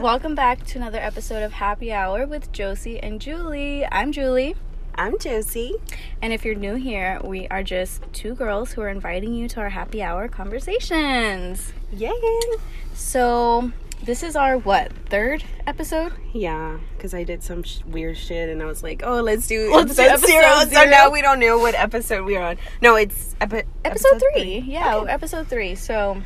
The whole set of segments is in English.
Welcome back to another episode of Happy Hour with Josie and Julie. I'm Julie. I'm Josie. And if you're new here, we are just two girls who are inviting you to our happy hour conversations. Yay! So, this is our what, third episode? Yeah, because I did some sh- weird shit and I was like, oh, let's do Let's do episode, episode zero. So now we don't know what episode we're on. No, it's epi- Episode, three. Yeah, episode three. So,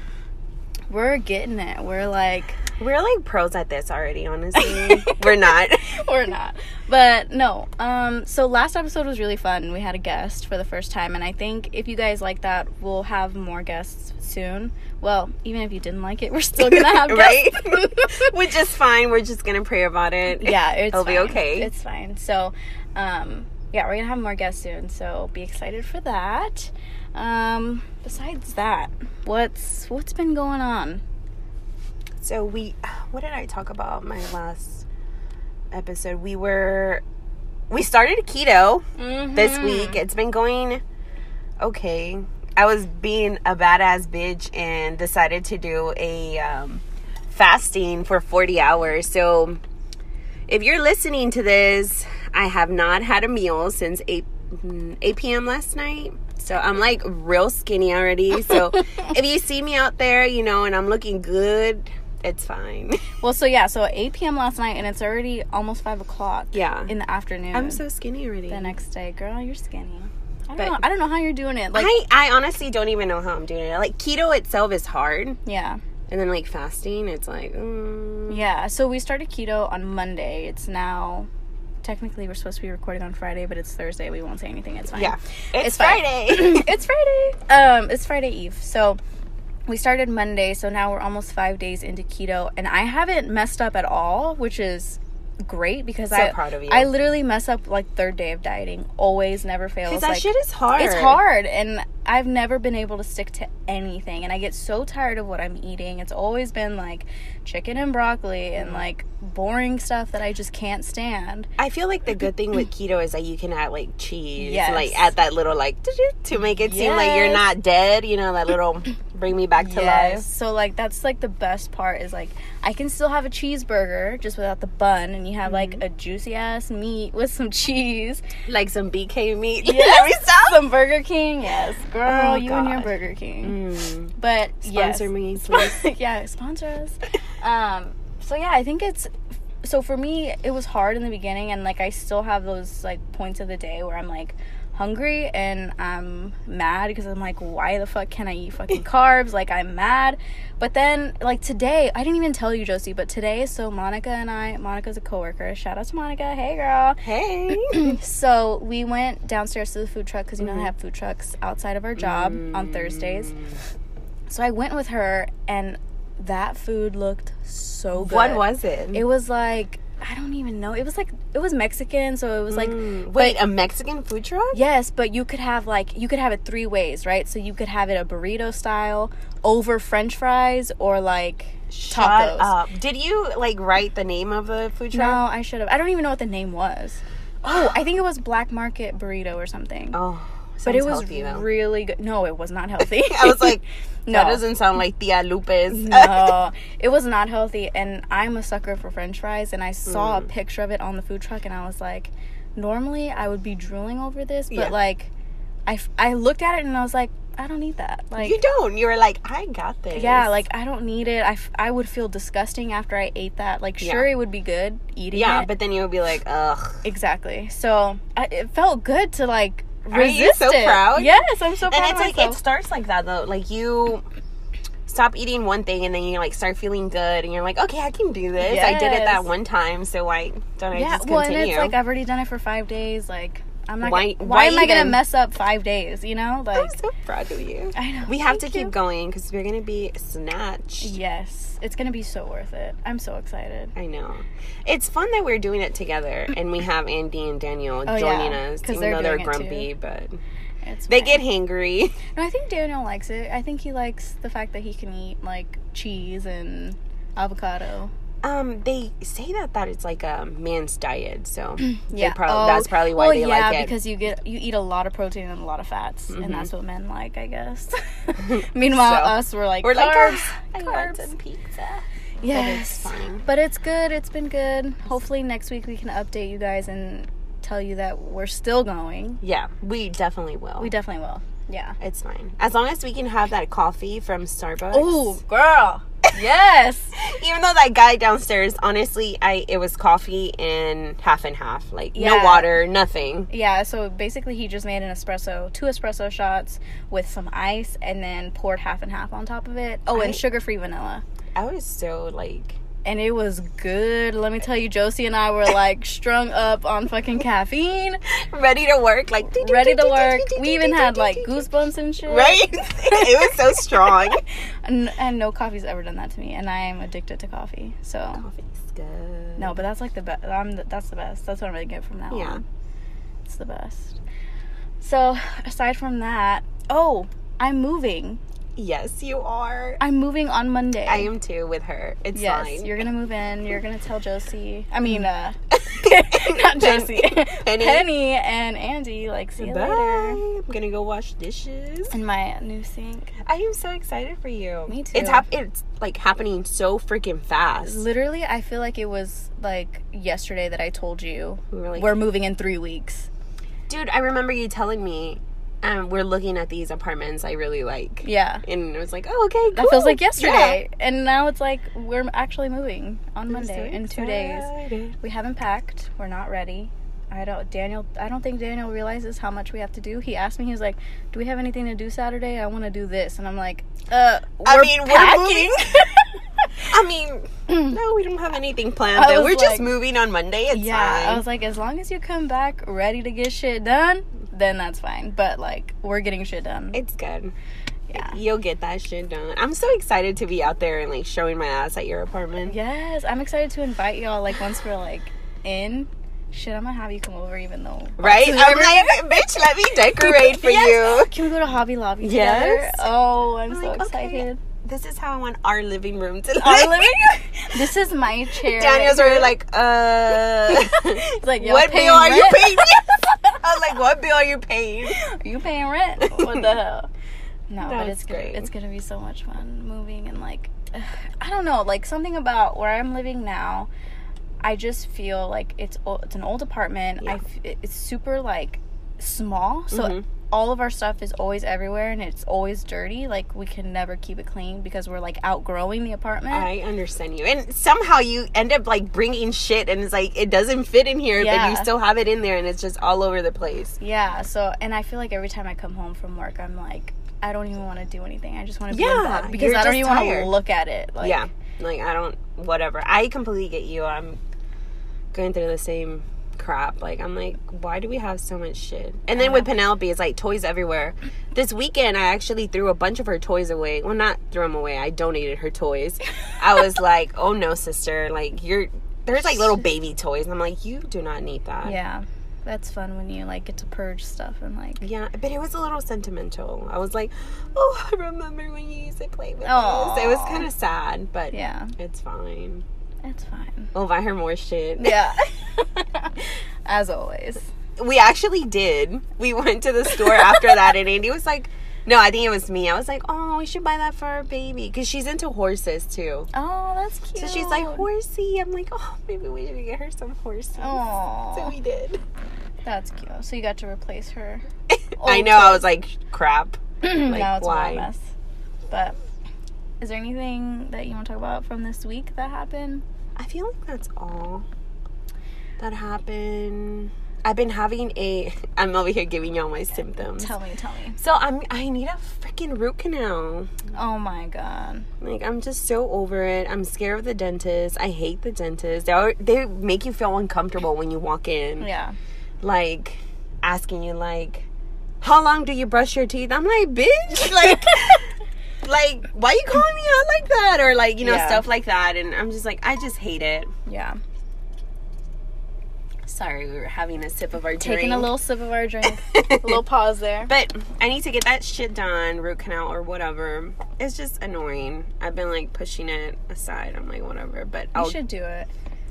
we're getting it. We're like, We're like pros at this already, honestly. we're not. we're not. But no. Um so last episode was really fun. We had a guest for the first time and I think if you guys like that, we'll have more guests soon. Well, even if you didn't like it, we're still going to have guests. right? Which is fine. We're just going to pray about it. yeah, it's It'll be okay. It's fine. So, um yeah, we're going to have more guests soon. So, be excited for that. Um besides that, what's what's been going on? So we, what did I talk about my last episode? We were, we started keto this Mm-hmm. week. It's been going okay. I was being a badass bitch and decided to do a um, fasting for 40 hours. So if you're listening to this, I have not had a meal since 8, mm, 8 p.m. last night. So I'm like real skinny already. So if you see me out there, you know, and I'm looking good, it's fine. Well, so yeah, so 8 p.m. last night, and it's already almost 5 o'clock Yeah. in the afternoon. I'm so skinny already. the next day, girl, you're skinny. I don't But- know. I don't know how you're doing it. Like, I, I honestly don't even know how I'm doing it. Like keto itself is hard, yeah, and then like fasting, it's like, mm, yeah. So we started keto on Monday. It's now technically we're supposed to be recording on Friday, but it's Thursday. We won't say anything. It's fine. yeah, it's, It's. Friday. it's Friday. Um, it's Friday Eve. So we started Monday. So now we're almost five days into keto, and I haven't messed up at all, which is great because So I proud of you. I literally mess up like third day of dieting. Always, never fails. Because that like, shit is hard. It's hard, and I've never been able to stick to anything, and I get so tired of what I'm eating. It's always been like chicken and broccoli and like boring stuff that I just can't stand. I feel like the good thing with keto is that you can add like cheese, Yes. like add that little like to make it seem like you're not dead. You know that little bring me back to life. So like that's like the best part is like I can still have a cheeseburger just without the bun, and you have Mm-hmm. like a juicy ass meat with some cheese. Like some BK meat. Yes. Some Burger King, yes, girl, Oh, you and your Burger King. Mm. But Sponsor yes. me, please. yeah, sponsor us. Um, so yeah, I think it's so for me it was hard in the beginning and like I still have those like points of the day where I'm like hungry and I'm mad because I'm like why the fuck can I eat fucking carbs? Like I'm mad. But then like today, I didn't even tell you Josie, but today so Monica and I, Monica's a coworker. Shout out to Monica. Hey girl. Hey. So we went downstairs to the food truck because you know Mm-hmm. they have food trucks outside of our job on Thursdays. Mm. So I went with her, and that food looked so good. What was it? It was like I don't even know. It was like it was Mexican, so it was like Mm. Wait, a Mexican food truck? yes, but you could have like you could have it three ways, right? So you could have it a burrito style over French fries or like Shut tacos. up. Did you like write the name of the food truck? No. I should have. I don't even know what the name was. Oh, I think it was Black Market Burrito or something. Oh, but it was healthy, really good. No, it was not healthy. I was like, no, that doesn't sound like Tia Lupe's. no, it was not healthy. And I'm a sucker for French fries. And I saw Mm. a picture of it on the food truck, and I was like, normally I would be drooling over this, but Yeah. like, I, f- I looked at it and I was like, I don't need that. Like, you don't. You were like, I got this. yeah, like I don't need it. I, f- I would feel disgusting after I ate that. Like, Yeah. sure, it would be good eating yeah, it. but then you would be like, ugh. exactly. So I, it felt good to like resist Are you so proud? Yes, I'm so proud And it's like myself. it starts like that though. Like you stop eating one thing and then you like start feeling good and you're like, okay, I can do this. I did it that one time, so why don't I yeah, just well, and continue? it's like I've already done it for five days. Like I'm not. Why- Why, why am I gonna mess up five days? You know, like I'm so proud of you. I know. We have to keep you. going because we're gonna be snatched. Yes, it's gonna be so worth it. I'm so excited. I know. It's fun that we're doing it together and we have Andy and Daniel Oh, joining yeah, us, even they're though they're doing it, too. grumpy, but It's they fine. get hangry. No, I think Daniel likes it. I think he likes the fact that he can eat like cheese and avocado. Um, they say that that it's like a man's diet, so they Yeah, prob- Oh, that's probably why well, they yeah, like it. Mm-hmm. because you get you eat a lot of protein and a lot of fats, and that's what men like, I guess. Meanwhile, So, us we're like we're like, carbs, "Ah, I want carbs. some pizza. Yes. fine. But it's good. It's been good. Hopefully next week we can update you guys and tell you that we're still going. Yeah, we definitely will. We definitely will. Yeah. it's fine. As long as we can have that coffee from Starbucks. Oh, girl. Yes. Even though that guy downstairs, honestly, I it was coffee and half and half. Like no water, nothing. yeah, so basically he just made an espresso, two espresso shots with some ice and then poured half and half on top of it. Oh, I- and sugar-free vanilla. I was so like And it was good. Let me tell you, Josie and I were like strung up on fucking caffeine, ready to work, like ready to work. We even had like goosebumps and shit. Right? it was so strong. And, and no coffee's ever done that to me, and I am addicted to coffee. So Coffee's good. no, but that's like the best. I'm the, that's the best. That's what I'm gonna get from now Yeah. on. It's the best. So aside from that, oh, I'm moving. Yes, you are. I'm moving on Monday. I am too with her. It's Yes, fine. you're gonna move in. You're gonna tell Josie. I mean, uh, not Josie. Penny. Penny and Andy. Like, see you Bye. later. I'm gonna go wash dishes. In my new sink. I am so excited for you. Me too. It's hap- It's like happening so freaking fast. Literally, I feel like it was like yesterday that I told you We were like- we're moving in three weeks. Dude, I remember you telling me, um, we're looking at these apartments I really like. Yeah. And it was like, oh, okay, cool. That feels like yesterday. And now it's like we're actually moving on I'm so Monday in two days. We haven't packed. We're not ready. I don't Daniel I don't think Daniel realizes how much we have to do. He asked me, he was like, Do we have anything to do Saturday? I wanna do this and I'm like, uh I we're mean, we're packing. moving. I mean, no, we don't have anything planned. We're just moving on Monday. It's yeah, fine. I was like, as long as you come back ready to get shit done, then that's fine. But like, we're getting shit done. it's good. yeah. You'll get that shit done. I'm so excited to be out there and like showing my ass at your apartment. Yes, I'm excited to invite y'all. Like once we're like in, shit, I'm gonna have you come over, even though Right? I'm like, bitch, let me decorate for Yes. you. Can we go to Hobby Lobby Yes. together? Oh, I'm, I'm so like, okay. excited. This is how I want our living room to look. Our living room? This is my chair. Daniel's already like, uh, It's like, what bill are you paying? I was like, what bill are you paying? Are you paying rent? What the hell? No, but That's it's gonna, great. it's gonna be so much fun moving and like I don't know, like something about where I'm living now. I just feel like it's it's an old apartment. Yeah. f- it's super like small, so Mhm. All of our stuff is always everywhere and it's always dirty. Like we can never keep it clean because we're like outgrowing the apartment. I understand you. And somehow you end up like bringing shit and it's like, it doesn't fit in here, but you still have it in there and it's just all over the place. Yeah, so and I feel like every time I come home from work, I'm like, I don't even want to do anything. I just want to be Yeah, because I don't even want to look at it. Like, yeah. Like, I don't, whatever. I completely get you. I'm going through the same crap. Like, I'm like, why do we have so much shit? And then with Penelope, it's like toys everywhere. This weekend, I actually threw a bunch of her toys away. Well, not threw them away. I donated her toys. I was like, oh no, sister. Like, you're, there's like little baby toys. And I'm like, you do not need that. Yeah, that's fun when you like get to purge stuff and like. Yeah, but it was a little sentimental. I was like, oh, I remember when you used to play with Aw. us. It was kind of sad, but Yeah, it's fine. It's fine. We'll buy her more shit. Yeah, as always. We actually did. We went to the store after that, and Andy was like, no, I think it was me. I was like, oh, we should buy that for our baby. Because she's into horses too. Oh, that's cute. So she's like, horsey. I'm like, oh, maybe we should get her some horses. Oh, So we did. that's cute. So you got to replace her. I know. I was like, crap. now it's why? a mess. But is there anything that you want to talk about from this week that happened? I feel like that's all that happened. I've been having a. I'm over here giving y'all my symptoms. Tell me, tell me. So I'm. I need a freaking root canal. Oh my god. Like I'm just so over it. I'm scared of the dentist. I hate the dentist. They are, they make you feel uncomfortable when you walk in. Yeah. Like asking you like, how long do you brush your teeth? I'm like, bitch. Like. Like, why you calling me out like that? Or like, you know, Yeah. stuff like that. And I'm just like, I just hate it. Yeah. Sorry, we were having a sip of our drink. Taking a little sip of our drink. a little pause there. But I need to get that shit done, root canal or whatever. It's just annoying. I've been like pushing it aside. I'm like, whatever. But You I'll. should do it.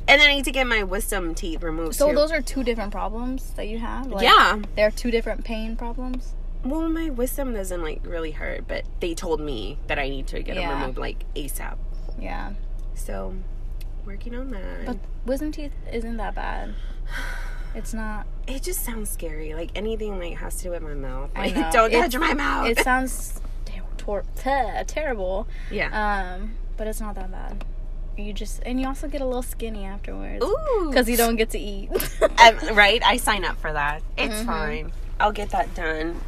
And then I need to get my wisdom teeth removed. So too. those are two different problems that you have. Like, yeah. They're two different pain problems. Well, my wisdom doesn't like really hurt, but they told me that I need to get Yeah. them removed like ASAP. Yeah. So, working on that. But wisdom teeth isn't that bad. It's not. it just sounds scary. Like anything like has to do with my mouth. I Like, know. don't It's- touch my mouth. It sounds ter- tor- te- terrible. yeah. Um, but it's not that bad. You just and you also get a little skinny afterwards Ooh. because you don't get to eat. Um, right? I sign up for that. It's Mhm. fine. I'll get that done.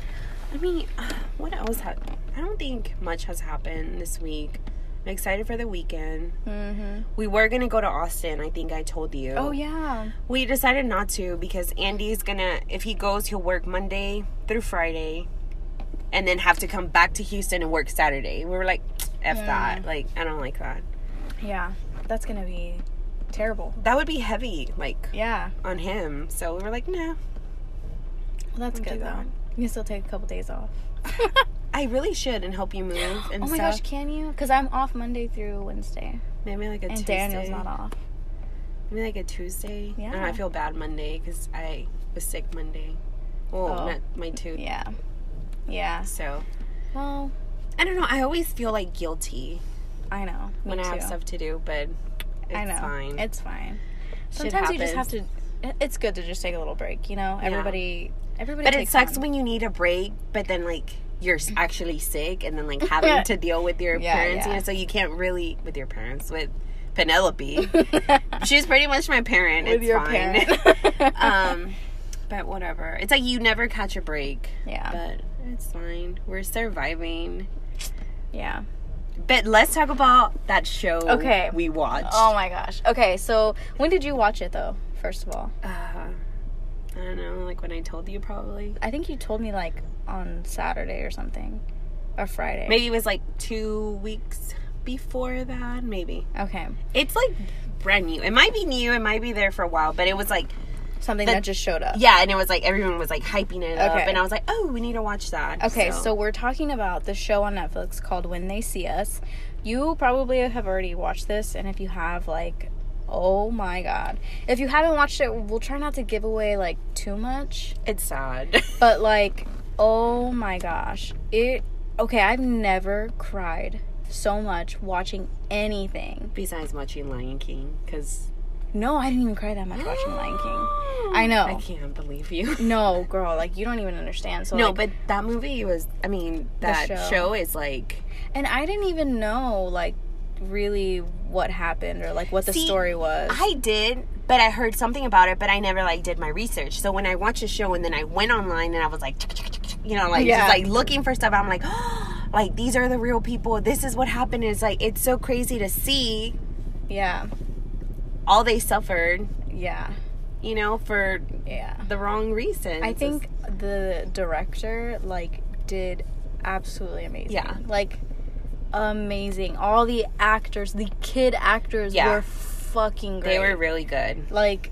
I mean, what else? Ha- I don't think much has happened this week. I'm excited for the weekend. hmm We were gonna go to Austin. I think I told you. Oh yeah. We decided not to because Andy's gonna. If he goes, he'll work Monday through Friday, and then have to come back to Houston and work Saturday. We were like, "F Mm. that!" Like, I don't like that. Yeah. That's gonna be terrible. That would be heavy, like Yeah. on him. So we were like, "Nah." Well, that's good though. that. You can still take a couple days off. I really should and help you move oh and oh my stuff. gosh, can you? Because I'm off Monday through Wednesday, Maybe like a and Tuesday. Daniel's not off. Maybe like a Tuesday. Yeah. And I feel bad Monday because I was sick Monday. Well, Oh. not my tooth. Yeah. Yeah. So Well, I don't know. I always feel like guilty I know. When I have stuff to do, but it's I know. fine. It's fine. Sometimes you just have to. It's good to just take a little break. You know, Yeah. Everybody. Everybody. But it sucks one. when you need a break, but then like you're actually sick, and then like having to deal with your Yeah, parents. You know, so you can't really with your parents with Penelope. She's pretty much my parent. with it's your fine. parent. um, but whatever. It's like you never catch a break. yeah. But it's fine. We're surviving. yeah. But let's talk about that show. Okay. We watched. Oh my gosh. Okay, so when did you watch it though? First of all, Uh, I don't know. Like when I told you, probably. I think you told me like on Saturday or something, or Friday. Maybe it was like two weeks before that. Maybe. Okay. It's like brand new. It might be new. It might be there for a while. But it was like Something The- that just showed up. yeah, and it was like everyone was like hyping it up, and I was like, oh, we need to watch that. Okay, so. we're talking about the show on Netflix called When They See Us. You probably have already watched this, and if you have, like, oh my god. If you haven't watched it, we'll try not to give away, like, too much. it's sad. But, like, oh my gosh. It. Okay, I've never cried so much watching anything. Besides watching Lion King, because No, I didn't even cry that much watching Lion King. I know. I can't believe you. No, girl, like, you don't even understand. So, no, like, but that movie was. I mean, that show. show. is like. And I didn't even know, like, really what happened or, like, what the See, story was. I did, but I heard something about it, but I never like did my research. So when I watched the show and then I went online and I was like, you know, like Yeah. just like looking for stuff, I'm like, like these are the real people. This is what happened. It's like it's so crazy to see yeah. all they suffered, Yeah. you know, for Yeah. the wrong reason. I think the director, like, did absolutely amazing. Yeah. Like, amazing. All the actors, the kid actors Yeah. were fucking great. they were really good. like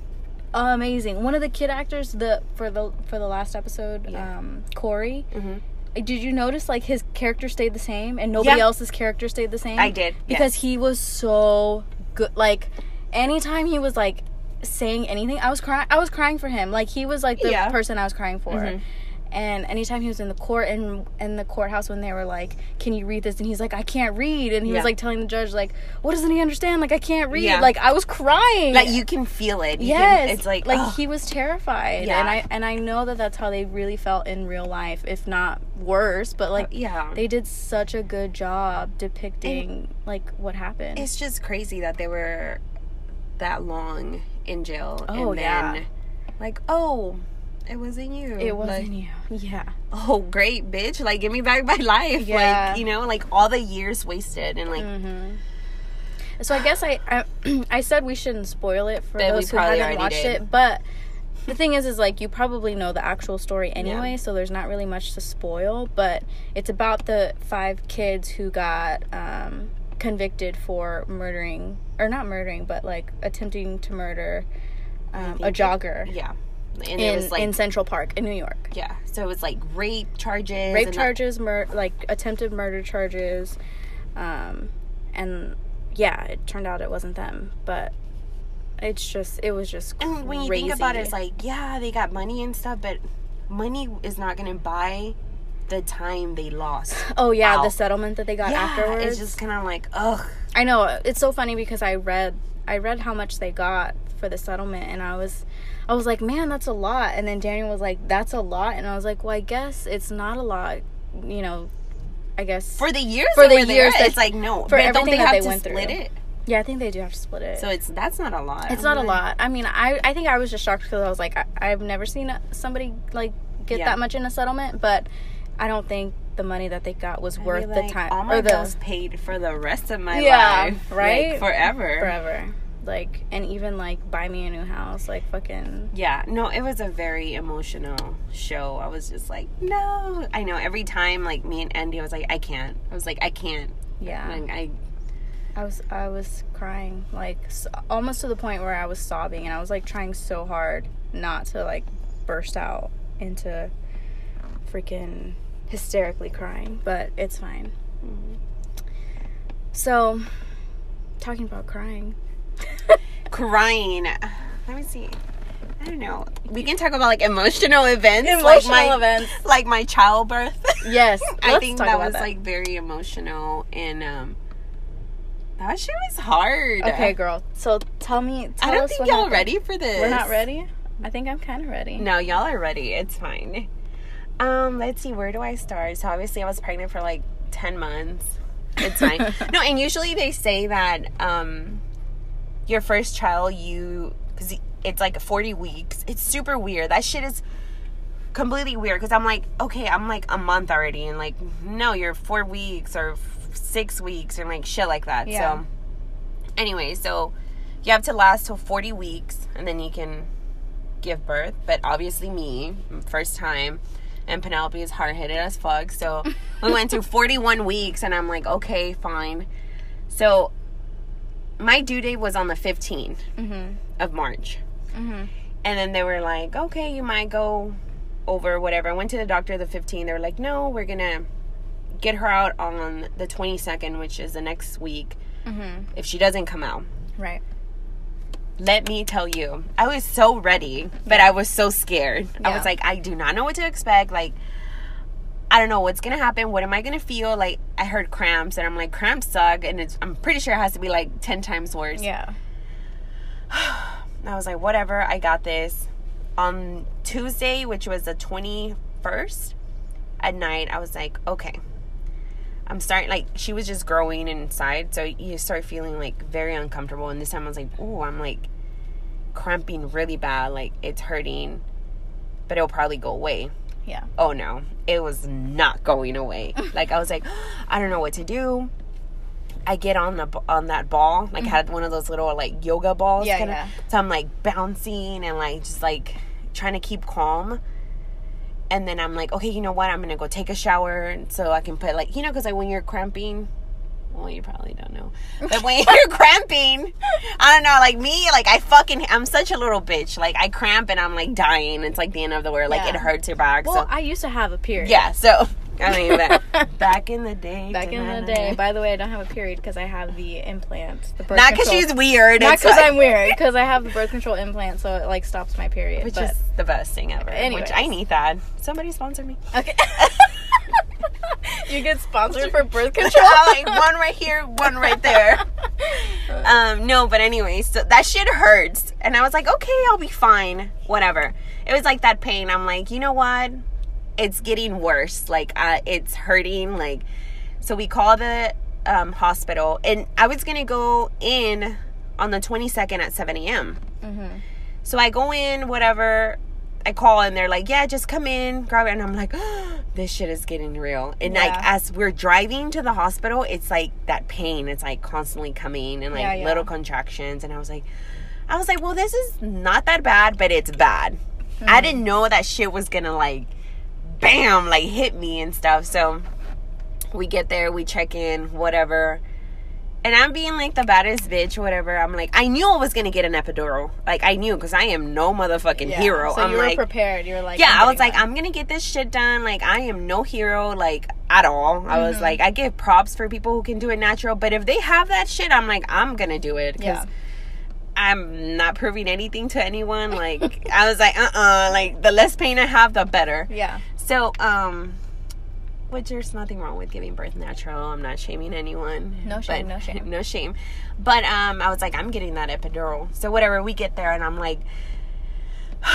amazing. One of the kid actors, the for the for the last episode, Yeah. um, Corey. hmm Did you notice like his character stayed the same and nobody Yeah. else's character stayed the same? I did because yes. he was so good. Like anytime he was like saying anything, I was crying. I was crying for him. Like he was like the Yeah. person I was crying for. Mhm. And anytime he was in the court and in the courthouse when they were like, "Can you read this?" and he's like, "I can't read," and he Yeah. was like telling the judge like, "What doesn't he understand? Like I can't read." Yeah. Like I was crying. like you can feel it. You yes, can, it's like like ugh. he was terrified, Yeah. and I and I know that that's how they really felt in real life, if not worse. But like yeah. they did such a good job depicting like what happened. it's just crazy that they were that long in jail Oh, and then yeah. like oh it wasn't you it wasn't Like, you. Yeah. oh great bitch like give me back my life Yeah. like you know like all the years wasted and like hmm So I guess I, I I said we shouldn't spoil it for But those who haven't watched did. it, but the thing is is like you probably know the actual story anyway, Yeah. so there's not really much to spoil, but it's about the five kids who got um convicted for murdering or not murdering, but like attempting to murder um, a think it- jogger yeah and in it was like in Central Park in New York. yeah so it was like rape charges rape that- charges, mur- like attempted murder charges, um, and yeah, it turned out it wasn't them, but it's just it was just and when you think about it it's like yeah they got money and stuff but money is not gonna buy the time they lost. Oh yeah, the settlement that they got afterwards. it's just kind of like ugh. I know it's so funny because I read I read how much they got for the settlement and I was I was like, "Man, that's a lot." And then Daniel was like, "That's a lot." And I was like, "Well, I guess it's not a lot, you know, I guess For the years For the there, years that- it's like no. for everything they that have they to went split through. it? Yeah, I think they do have to split it. So it's that's not a lot. it's I'm not a lot. I mean, I I think I was just shocked because I was like, I, I've never seen somebody like get Yeah. that much in a settlement, but I don't think the money that they got was I'd worth like, the time All my or the bills paid for the rest of my Yeah, life, like, right? forever. forever. Like, and even like buy me a new house, like fucking. Yeah, no, it was a very emotional show. I was just like, no. I know every time, like me and Andy, I was like, I can't. I was like, I can't. Yeah, Like, I I was I was crying like almost to the point where I was sobbing, and I was like trying so hard not to like burst out into freaking hysterically crying, but it's fine. Mm-hmm. So, talking about crying. Crying. Let me see. I don't know. We can talk about like emotional events, like Emotional my events. like my childbirth. Yes, I think that was that. like very emotional and um that shit was hard. Okay, girl. So tell me. Tell I don't think y'all happened. ready for this. We're not ready. I think I'm kind of ready. No, y'all are ready. It's fine. Um, let's see, where do I start? So obviously I was pregnant for like ten months. It's fine. no, and usually they say that um your first child you because it's like 40 weeks. It's super weird. That shit is completely weird because I'm like, okay, I'm like a month already, and like, no, you're four weeks or f- six weeks or like shit like that. Yeah. So, anyway, so you have to last till 40 weeks, and then you can give birth. But obviously, me, first time, and Penelope is hard headed as fuck. So we went through 41 weeks, and I'm like, okay, fine. So my due date was on the 15th Mhm. of March. Mhm. And then they were like, okay, you might go over whatever. I went to the doctor the 15th. They were like, no, we're going to get her out on the 22nd, which is the next week, Mhm. if she doesn't come out. Right. Let me tell you, I was so ready, but I was so scared. I was like, I do not know what to expect. Like, I don't know what's gonna happen. What am I gonna feel? Like, I heard cramps, and I'm like, cramps suck, and it's, I'm pretty sure it has to be like 10 times worse. Yeah. I was like, whatever, I got this. On Tuesday, which was the 21st, at night, I was like, okay. I'm starting, like, she was just growing inside, so you start feeling, like, very uncomfortable. And this time I was like, ooh, I'm, like, cramping really bad. Like, it's hurting, but it'll probably go away. Yeah. Oh, no. It was not going away. like, I was like, I don't know what to do. I get on the on that ball, like had one of those little like yoga balls. Mm-hmm. Yeah, kinda. yeah. So I'm like bouncing and like just like trying to keep calm. And then I'm like, okay, you know what? I'm gonna go take a shower so I can put like you know because like when you're cramping, well you probably don't know, but when you're cramping, I don't know, like me, like I fucking I'm such a little bitch. Like I cramp and I'm like dying. It's like the end of the world. Like Yeah. it hurts your back. Well, so I used to have a period. yeah, so I mean, back, back in the day, Back in the day. By the way, I don't have a period because I have the implant. The birth not because she's weird, Not because like- I'm weird. Because I have the birth control implant, so it like stops my period. which but is the best thing ever. Anyways. Which I need that. Somebody sponsor me. okay. you get sponsored for birth control. like one right here, one right there. Um, no, but anyway, so that shit hurts, and I was like, okay, I'll be fine, whatever. It was like that pain. I'm like, you know what? It's getting worse. Like, uh, it's hurting. Like, so we call the um, hospital, and I was gonna go in on the 22nd at 7 a.m. hmm So I go in, whatever. I call and they're like, "Yeah, just come in, grab it." And I'm like, "This shit is getting real." And like as we're driving to the hospital, it's like that pain. It's like constantly coming and like Yeah, yeah. little contractions. And I was like, I was like, "Well, this is not that bad, but it's bad." Mm-hmm. I didn't know that shit was gonna like, bam, like hit me and stuff. So we get there, we check in, whatever. And I'm being like the baddest bitch, whatever. I'm like, I knew I was gonna get an epidural. Like I knew because I am no motherfucking Yeah. hero. So I'm you were like, prepared. You were like, yeah, I'm was like, I'm gonna get this shit done. Like I am no hero, like at all. I Mm-hmm. was like, I give props for people who can do it natural, but if they have that shit, I'm like, I'm gonna do it because Yeah. I'm not proving anything to anyone. Like I was like, uh, uh like the less pain I have, the better. Yeah. So, um, which there's nothing wrong with giving birth natural. I'm not shaming anyone. No shame, no shame. no shame. But um, I was like, I'm getting that epidural. So whatever, we get there, and I'm like,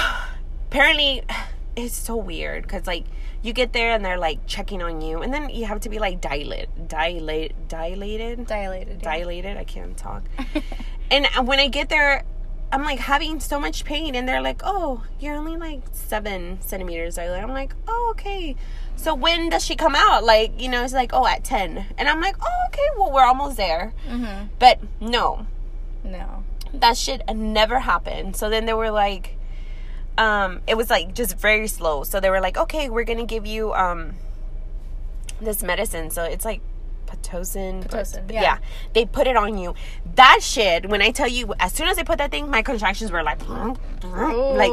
apparently, it's so weird because like you get there and they're like checking on you, and then you have to be like dilate, dilate, dilated, Dilated. yeah. dilated. I can't talk. and when I get there, I'm like having so much pain, and they're like, "Oh, you're only like seven centimeters. I'm like, "Oh, okay." So when does she come out? Like, you know, it's like, "Oh, at 10. and I'm like, "Oh, okay. Well, we're almost there." Mhm. But no, No. that shit never happened. So then they were like, um, it was like just very slow. So they were like, okay, we're gonna give you um this medicine. So it's like pitocin. but- Pitocin, yeah. They put it on you. That shit. When I tell you, as soon as they put that thing, my contractions were like, like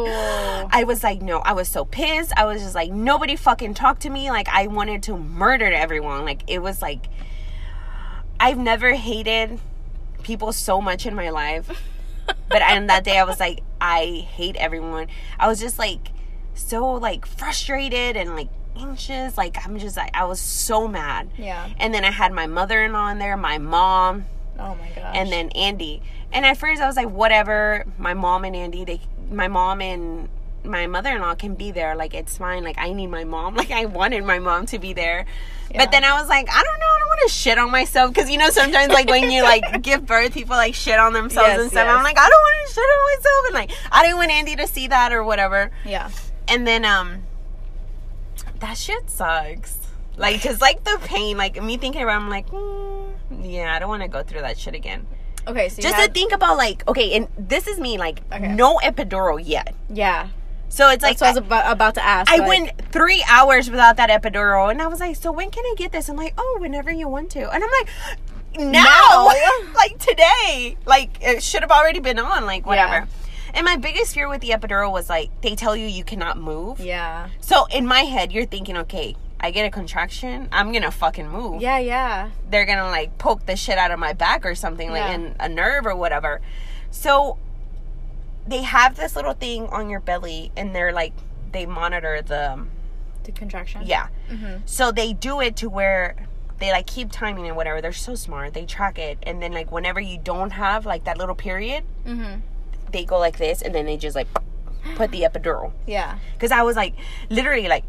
I was like, no. I was so pissed. I was just like, nobody fucking talked to me. Like I wanted to murder everyone. Like it was like, I've never hated people so much in my life. But on that day, I was like, I hate everyone. I was just like so like frustrated and like anxious. Like I'm just like I was so mad. Yeah. And then I had my mother-in-law in there, my mom, Oh my gosh. and then Andy. And at first I was like, whatever. My mom and Andy, they, my mom and my mother-in-law can be there. Like it's fine. Like I need my mom. Like I wanted my mom to be there. Yeah. But then I was like, I don't know. I don't want to shit on myself because you know sometimes like when you like give birth, people like shit on themselves Yes, and stuff. yes. I'm like, I don't want to shit on myself, and like I didn't want Andy to see that or whatever. yeah. And then um, that shit sucks. Like just like the pain, like me thinking about, it, I'm like, mm, yeah, I don't want to go through that shit again. Okay, so you Just had, to think about like, okay, and this is me, like Okay. no epidural yet. yeah. So it's like That's what I was about, about to ask. I like- went three hours without that epidural, and I was like, "So when can I get this?" I'm like, "Oh, whenever you want to." And I'm like, "Now, Now? like today, like it should have already been on, like whatever." Yeah. And my biggest fear with the epidural was like they tell you you cannot move. Yeah. So in my head, you're thinking, "Okay, I get a contraction, I'm gonna fucking move." Yeah, yeah. They're gonna like poke the shit out of my back or something, like Yeah. in a nerve or whatever. So they have this little thing on your belly, and they're like they monitor the The contraction. yeah. Mm-hmm. So they do it to where they like keep timing and whatever. They're so smart. They track it, and then like whenever you don't have like that little period, Mm-hmm. They go like this, and then they just like put the epidural. Yeah. Because I was like literally like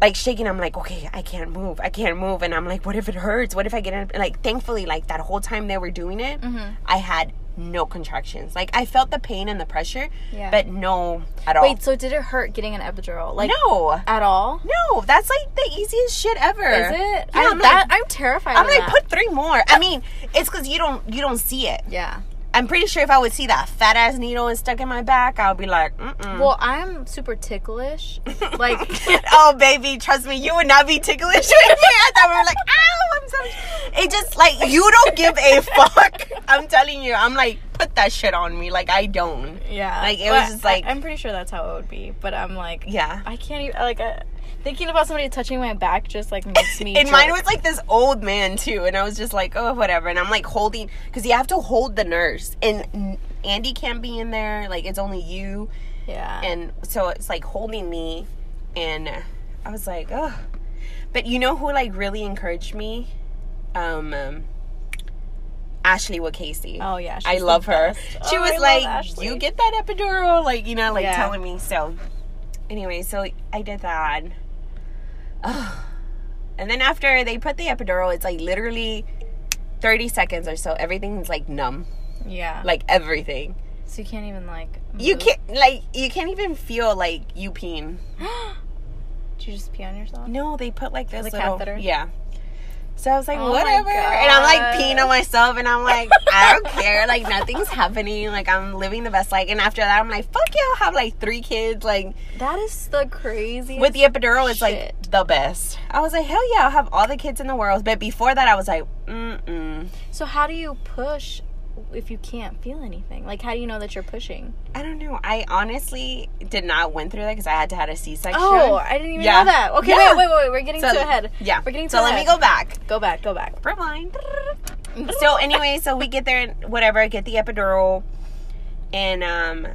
like shaking. I'm like, okay, I can't move. I can't move, and I'm like, what if it hurts? What if I get in? Like, thankfully, like that whole time they were doing it, Mm-hmm. I had no contractions. Like I felt the pain and the pressure, Yeah. but no at all. Wait, so did it hurt getting an epidural? Like no. at all? No, that's like the easiest shit ever. Is it? Yeah, I, I'm that, like, I'm terrified. I'm like, that. put three more. I mean, it's because you don't you don't see it. Yeah. I'm pretty sure if I would see that fat ass needle and stuck in my back, I would be like, mm Well, I'm super ticklish. Like, oh baby, trust me, you would not be ticklish with me. I thought we were like, ow, I'm so. It just like you don't give a fuck. I'm telling you, I'm like, put that shit on me. Like I don't. yeah. Like, it was just like- I, am pretty sure that's how it would be. But I'm like, Yeah. I can't even like. I, thinking about somebody touching my back just like makes me. And mine was like this old man too, and I was just like, oh, whatever. And I'm like holding, because you have to hold the nurse, and Andy can't be in there. Like it's only you, Yeah. and so it's like holding me, and I was like, oh. But you know who like really encouraged me? Um, um Ashley with Casey. oh yeah. I love her. She Oh, was I like, "You get that epidural," like you know, like Yeah. telling me. So, anyway, so I did that. Ugh. And then after they put the epidural, it's like literally thirty seconds or so. Everything's like numb, Yeah. like everything. so you can't even like. You can't like you can't even feel like you peeing. Did you just pee on yourself? No, they put like this The little catheter? yeah. So I was like, Oh whatever, and I'm like peeing on myself, and I'm like, I don't care, like nothing's happening, like I'm living the best life. And after that, I'm like, fuck yeah, I'll have like three kids, like That is the craziest. with the epidural, it's like the best. I was like, hell yeah, I'll have all the kids in the world. But before that, I was like, mm mm. So how do you push if you can't feel anything? Like how do you know that you're pushing? I don't know. I honestly did not went through that because I had to have a C-section. Oh, I didn't even Yeah. know that. Okay, Yeah. wait, wait, wait. We're getting So- too ahead. Yeah, We're getting to. so let me go back. Go back. Go back. Rewind. so anyway, so we get there and whatever, I get the epidural and um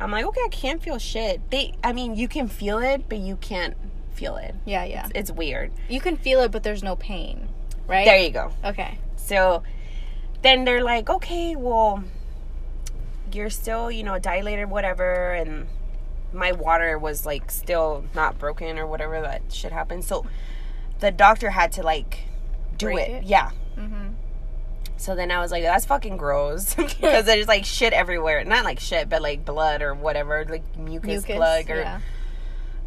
I'm like, okay, I can't feel shit. They I mean, you can feel it, but you can't feel it. Yeah, yeah. It's, it's weird. You can feel it, but there's no pain, right? There you go. Okay. So then they're like, okay, well, you're still, you know, dilated, whatever. And my water was like still not broken or whatever that shit happened. So the doctor had to like do it. it? Yeah. Mm-hmm. So then I was like, that's fucking gross because there's like shit everywhere. Not like shit, but like blood or whatever, like mucus, Mucus. plug or. yeah.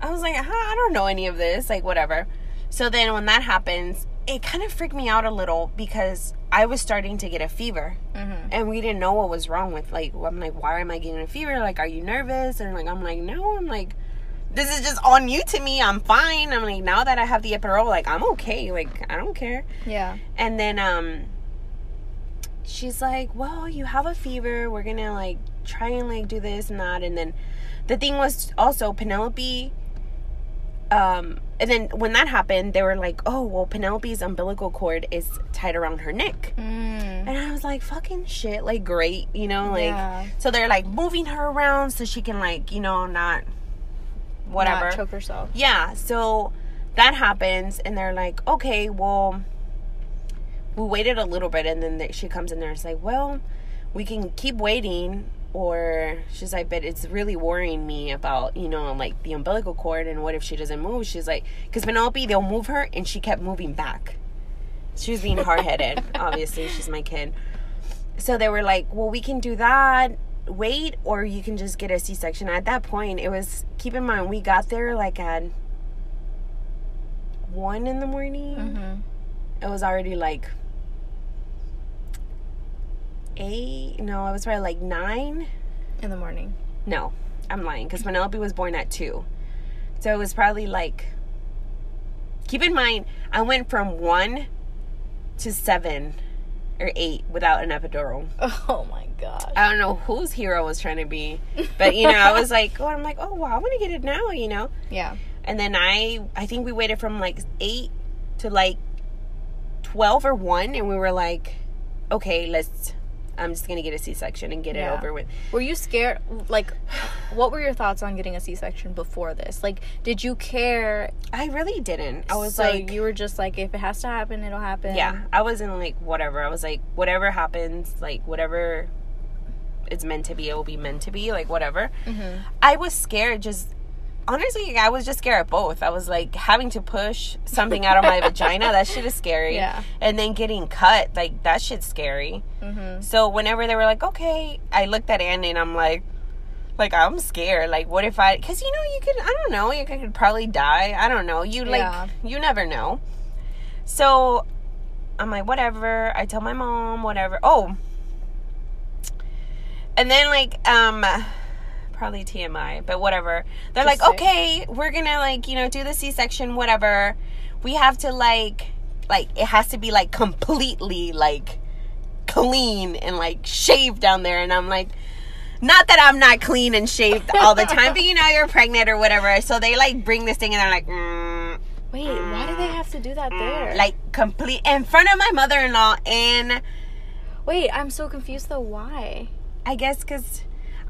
I was like, huh, I don't know any of this, like whatever. So then when that happens, it kind of freaked me out a little because I was starting to get a fever. Mm-hmm. and we didn't know what was wrong with like I'm like why am I getting a fever? Like are you nervous? And like I'm like no I'm like this is just all new to me. I'm fine. I'm like now that I have the epidural like I'm okay. Like I don't care. Yeah. and then um she's like well you have a fever. We're gonna like try and like do this and that. And then the thing was also Penelope um and then when that happened they were like oh well Penelope's umbilical cord is tied around her neck Mm. and I was like, fucking shit, like great, you know, like Yeah. so they're like moving her around so she can like, you know, not whatever. Not choke herself. yeah, so that happens and they're like, okay, well we waited a little bit and then they, she comes in there and it's like, well, we can keep waiting or she's like, but it's really worrying me about, you know, like the umbilical cord and what if she doesn't move? She's like, because Penelope, they'll move her and she kept moving back. She was being hard headed. Obviously, she's my kid. So they were like, well, we can do that, wait, or you can just get a C section. At that point, it was, keep in mind, we got there like at one in the morning. Mm-hmm. It was already like eight. No, I was probably like nine. In the morning. No, I'm lying because Penelope was born at two. So it was probably like. Keep in mind, I went from one to seven or eight without an epidural. Oh my gosh. I don't know whose hero I was trying to be, but you know, I was like, oh, I'm like, oh wow, I'm gonna get it now, you know. Yeah. And then I, I think we waited from like eight to like twelve or one, and we were like, okay, let's. I'm just gonna get a C-section and get Yeah. it over with. Were you scared? Like, what were your thoughts on getting a C-section before this? Like, did you care? I really didn't. I was so like, you were just like, if it has to happen, it'll happen. yeah, I wasn't like whatever. I was like, whatever happens, like whatever it's meant to be, it will be meant to be, like whatever. Mm-hmm. I was scared. Just honestly, I was just scared of both. I was like having to push something out of my vagina. That shit is scary. Yeah. And then getting cut, like that shit's scary. Mm-hmm. So whenever they were like, okay, I looked at Andy and I'm like, like I'm scared. Like, what if I? Because you know, you could. I don't know. You could probably die. I don't know. You like, Yeah. you never know. So I'm like, whatever. I tell my mom, whatever. Oh, and then like, um, probably TMI, but whatever. They're Just like, okay, we're gonna like, you know, do the C-section, whatever. We have to like, like it has to be like completely like clean and like shaved down there, and I'm like. Not that I'm not clean and shaved all the time, but you know you're pregnant or whatever. So they like bring this thing and they're like, mm, Wait, why do they have to do that there? like complete in front of my mother-in-law, and wait, I'm so confused though. Why? I guess because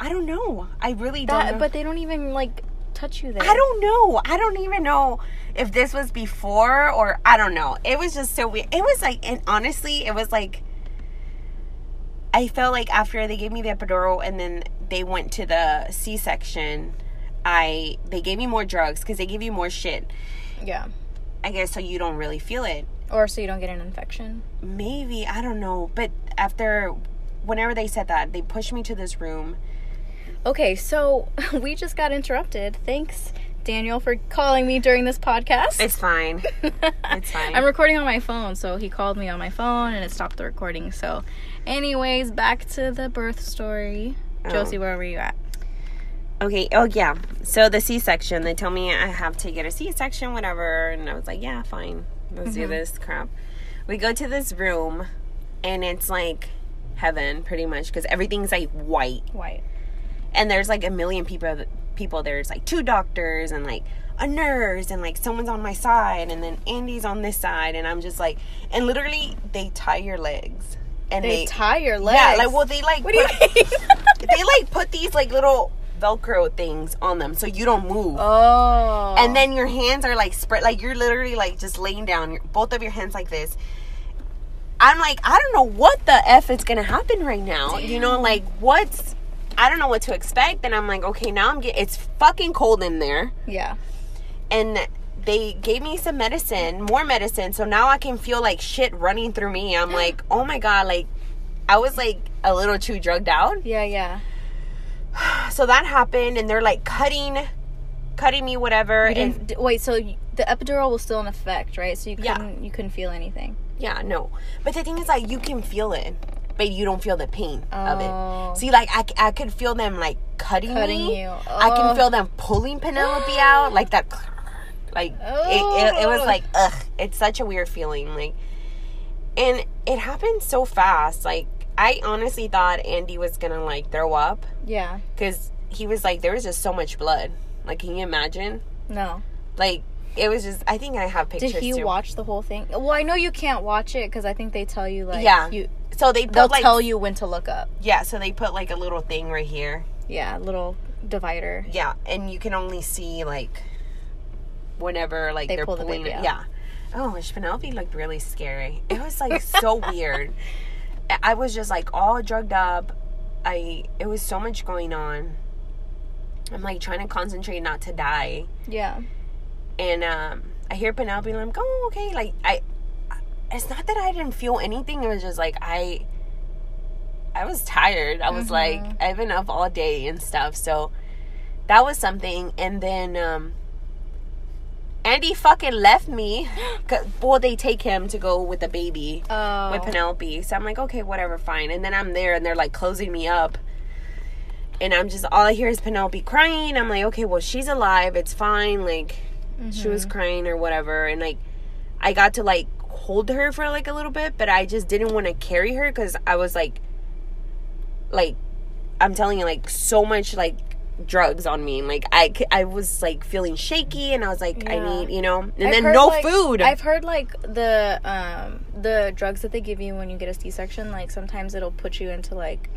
I don't know. I really don't. Know. but they don't even like touch you there. I don't know. I don't even know if this was before or I don't know. It was just so weird. It was like, and honestly, it was like, I felt like after they gave me the epidural and then they went to the C section, I they gave me more drugs because they give you more shit. Yeah. I guess so you don't really feel it. Or so you don't get an infection. Maybe I don't know. But after, whenever they said that, they pushed me to this room. Okay, so we just got interrupted. Thanks, Daniel, for calling me during this podcast. It's fine. it's fine. I'm recording on my phone, so he called me on my phone and it stopped the recording. So, anyways, back to the birth story. Oh. Josie, where were you at? Okay. Oh yeah. So the C-section, they tell me I have to get a C-section, whatever, and I was like, yeah, fine. Let's do mm-hmm. this crap. We go to this room, and it's like heaven, pretty much, because everything's like white, White. And there's like a million people. People there's like two doctors and like a nurse and like someone's on my side and then Andy's on this side and I'm just like and literally they tie your legs and They they, tie your legs. yeah like well they like what do you put- mean? they like put these like little Velcro things on them so you don't move. Oh. And then your hands are like spread, like you're literally like just laying down, both of your hands like this. I'm like, I don't know what the F is gonna happen right now. You know, like what's, I don't know what to expect. And I'm like, okay, now I'm getting, it's fucking cold in there. Yeah. And they gave me some medicine, more medicine. So now I can feel like shit running through me. I'm like, oh my God, like, I was like a little too drugged out. Yeah, yeah. So that happened, and they're like cutting, cutting me, whatever. And d- wait, so the epidural was still in effect, right? So you couldn't you couldn't feel anything. Yeah, no. But the thing is, like, you can feel it, but you don't feel the pain of Oh. it. See, like, I, I could feel them, like, cutting, Cutting me. you. I Oh. can feel them pulling Penelope out, like that. Like, it, it, it was Oh. like, ugh. It's such a weird feeling. Like, and it happened so fast. Like, I honestly thought Andy was gonna, like, throw up Yeah. because he was like, there was just so much blood. Like, can you imagine? No. Like, it was just, I think I have pictures Did he too. watch the whole thing? Well, I know you can't watch it because I think they tell you like Yeah. you so they put, they'll like, tell you when to look up. Yeah, so they put like a little thing right here. Yeah, a little divider. Yeah, and you can only see like whenever like They are pull the pulling baby it. Yeah. Oh, Penelope looked really scary. It was like so weird. I- was just like all drugged up. I it was so much going on. I'm like trying to concentrate not to die. Yeah. And um I hear Penelope and I'm oh okay. Like I it's not that I didn't feel anything, it was just like I I was tired. I was like I've been up all day and stuff. So that was something. And then um Andy fucking left me. Well, they take him to go with the baby Oh. with Penelope. So I'm like, okay, whatever, fine. And then I'm there and they're like closing me up. And I'm just, all I hear is Penelope crying. I'm like, okay, well, she's alive. It's fine. Like, she was crying or whatever. And like, I got to like hold her for like a little bit, but I just didn't want to carry her because I was like, like, I'm telling you, like, so much like drugs on me. Like, I, I was like feeling shaky and I was like, I need, you know, and I've then heard, no like- food. I've heard like the um the drugs that they give you when you get a C-section, like sometimes it'll put you into like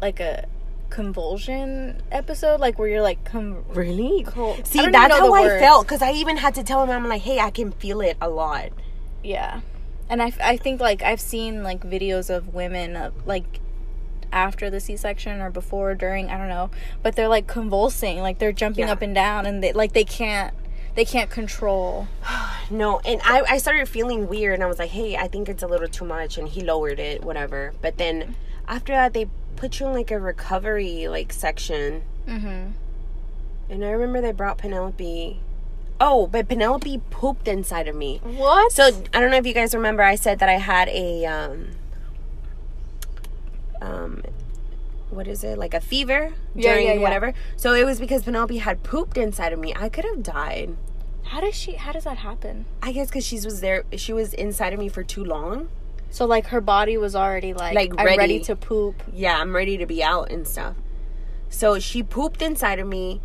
like a convulsion episode, like where you're like com- Really? Cool. See, that's how I word. felt because I even had to tell him, I'm like, hey, I can feel it a lot. Yeah. And I, I think like I've seen like videos of women uh, like after the C-section or before during I don't know but they're like convulsing like they're jumping Yeah. up and down and they like they can't they can't control No, and I, I started feeling weird, and I was like, hey, I think it's a little too much, and he lowered it, whatever. But then after that, they put you in like a recovery like section, mm-hmm. and I remember they brought Penelope. Oh, but Penelope pooped inside of me. what So I don't know if you guys remember, I said that I had a um, um, what is it like a fever Yeah, during yeah, yeah. whatever. So it was because Penelope had pooped inside of me. I could have died. how does she how does that happen I guess because she was there. She was inside of me for too long. so like her body was already like, Like, I'm ready ready. to poop Yeah, I'm ready to be out and stuff. So she pooped inside of me.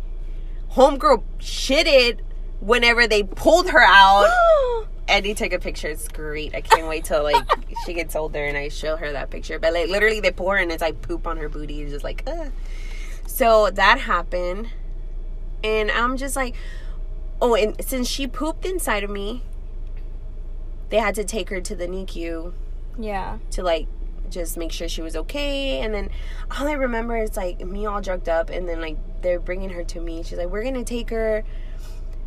Homegirl shitted whenever they pulled her out. Eddie took a picture. It's great. I can't wait till like she gets older and I show her that picture. But like literally, they pour and it's like poop on her booty. It's just like, ugh. So that happened, and I'm just like, oh, and since she pooped inside of me, they had to take her to the NICU yeah to like just make sure she was okay. And then all I remember is like me all drugged up, and then like they're bringing her to me. She's like, "We're gonna take her.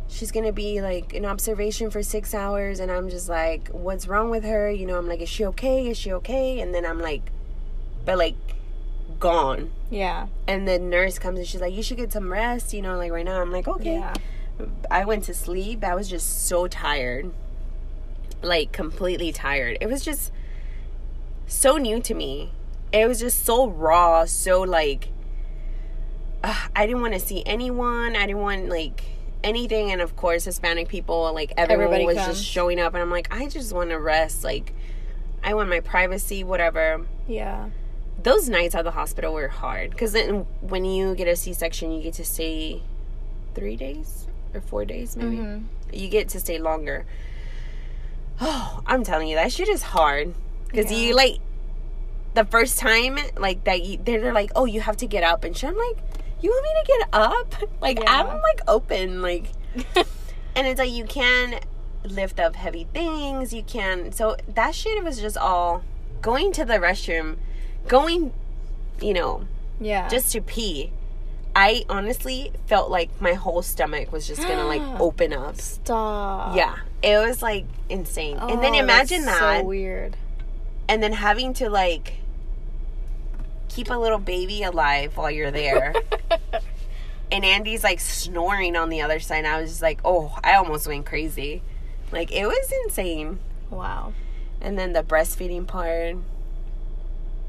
She's gonna be like in observation for six hours." And I'm just like, "What's wrong with her?" You know, I'm like, "Is she okay? Is she okay?" And then I'm like, but like gone. yeah And the nurse comes and she's like, "You should get some rest." You know, like right now. I'm like, "Okay." yeah I went to sleep. I was just so tired. Like completely tired. It was just so new to me. It was just so raw, so like ugh, I didn't want to see anyone. I didn't want like anything and of course Hispanic people like everyone Everybody was comes. just showing up and I'm like I just want to rest like I want my privacy whatever yeah those nights at the hospital were hard because then when you get a c-section you get to stay three days or four days maybe Mhm. you get to stay longer oh i'm telling you that shit is hard because Yeah. you like the first time like that you, they're like oh you have to get up and shit i'm like you want me to get up? Like Yeah. I'm like open, like and it's like you can lift up heavy things, you can so that shit was just all going to the restroom, going you know, yeah. just to pee. I honestly felt like my whole stomach was just gonna like open up. stop. Yeah. It was like insane. and then Oh, imagine that So weird. and then having to like keep a little baby alive while you're there. and Andy's like snoring on the other side. And I was just like, oh, I almost went crazy. Like it was insane. wow. And then the breastfeeding part,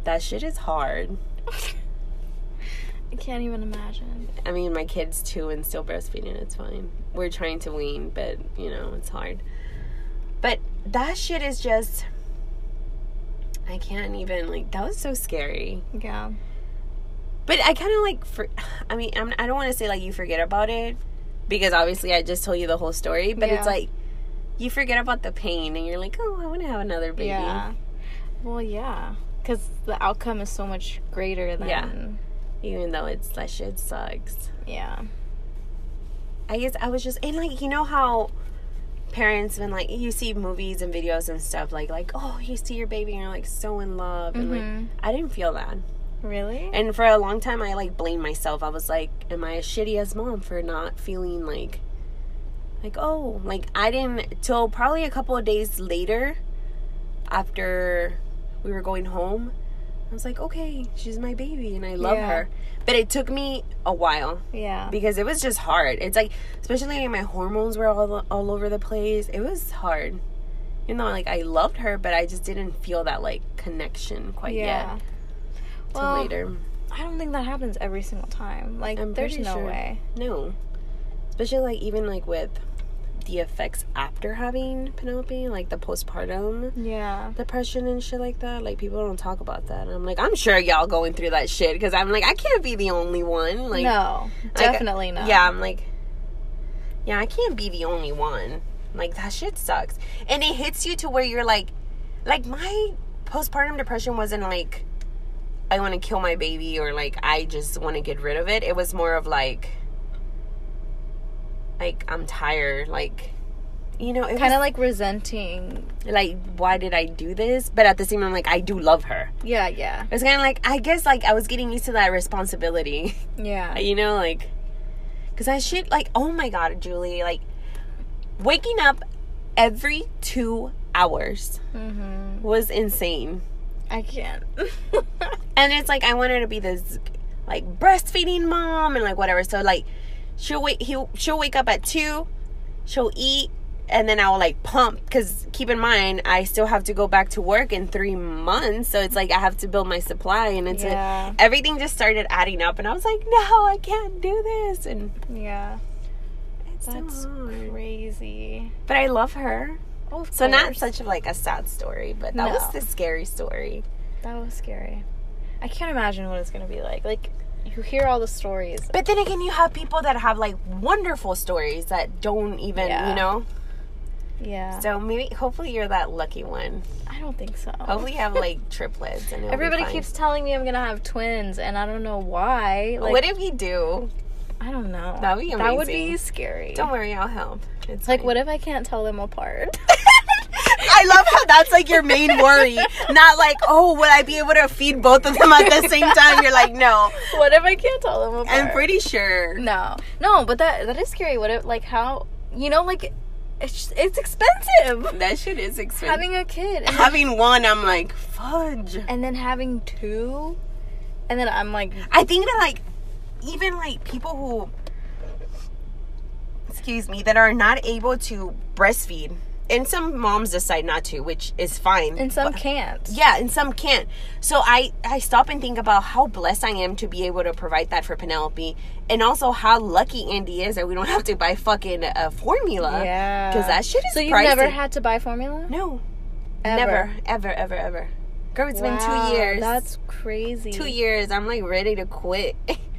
that shit is hard. I can't even imagine. I mean, my kid's two and still breastfeeding. It's fine. We're trying to wean, but you know, it's hard. But that shit is just. I can't even like. That was so scary. Yeah. But I kind of like. For, I mean, I'm, I don't want to say like you forget about it, because obviously I just told you the whole story. But it's like you forget about the pain, and you're like, oh, I want to have another baby. Yeah. Well, yeah. Because the outcome is so much greater than. Yeah. Even though it's that shit sucks. Yeah. I guess I was just and like you know how parents when like you see movies and videos and stuff like like oh you see your baby and you're like so in love and Mhm. like I didn't feel that Really? and for a long time I like blamed myself I was like am I a shitty as mom for not feeling like like oh like I didn't till probably a couple of days later after we were going home I was like okay she's my baby and I love Yeah. her but it took me a while yeah. because it was just hard. It's like, especially when my hormones were all all over the place. It was hard. You know, like I loved her, but I just didn't feel that like connection quite yeah. yet. Till Well, later, I don't think that happens every single time. Like, I'm there's no sure. way. no. Especially like even like with the effects after having Penelope, like the postpartum Yeah. depression and shit like that. Like people don't talk about that. And I'm like, I'm sure y'all going through that shit because I'm like, I can't be the only one. Like, no. Like, Definitely not. Yeah, I'm like, yeah, I can't be the only one. Like that shit sucks, and it hits you to where you're like, like my postpartum depression wasn't like, I want to kill my baby or like I just want to get rid of it. It was more of like, like I'm tired, like. You know, Kind of like resenting. like, why did I do this? But at the same time, like, I do love her. Yeah, yeah. It's kind of like, I guess, like, I was getting used to that responsibility. Yeah. you know like because i should like oh my god julie like waking up every two hours Mm-hmm. was insane I can't. and it's like i wanted to be this like breastfeeding mom and like whatever so like she'll wait he'll she'll wake up at two she'll eat and then I'll like pump because keep in mind I still have to go back to work in three months, so it's like I have to build my supply, and it's Yeah. everything just started adding up, and I was like, no, I can't do this, and yeah. it's That's crazy. But I love her. Oh, So not such of like a sad story, but that was the scary story. That was scary. I can't imagine what it's gonna be like. Like you hear all the stories. But then again, you have people that have like wonderful stories that don't even, Yeah. you know. Yeah. So maybe, hopefully, you're that lucky one. I don't think so. Hopefully, you have like triplets. And Everybody keeps telling me I'm gonna have twins, and I don't know why. Like, what if you do? I don't know. That'd be That would be scary. Don't worry, I'll help. It's Like, fine. what if I can't tell them apart? I love how that's like your main worry. Not like, oh, would I be able to feed both of them at the same time? You're like, no. what if I can't tell them apart? I'm pretty sure. No, no, but that that is scary. What if like how you know like it's it's expensive That shit is expensive. having a kid and, Having one, I'm like, fudge. and then having two, and then I'm like I think that like even like people who excuse me that are not able to breastfeed and some moms decide not to which is fine and some but- can't. yeah and some can't so i i stop and think about how blessed i am to be able to provide that for penelope and also how lucky andy is that we don't have to buy fucking a formula Yeah, because that shit is So you've pricey. never had to buy formula? no Ever. never ever ever ever girl it's been two years That's crazy. two years i'm like ready to quit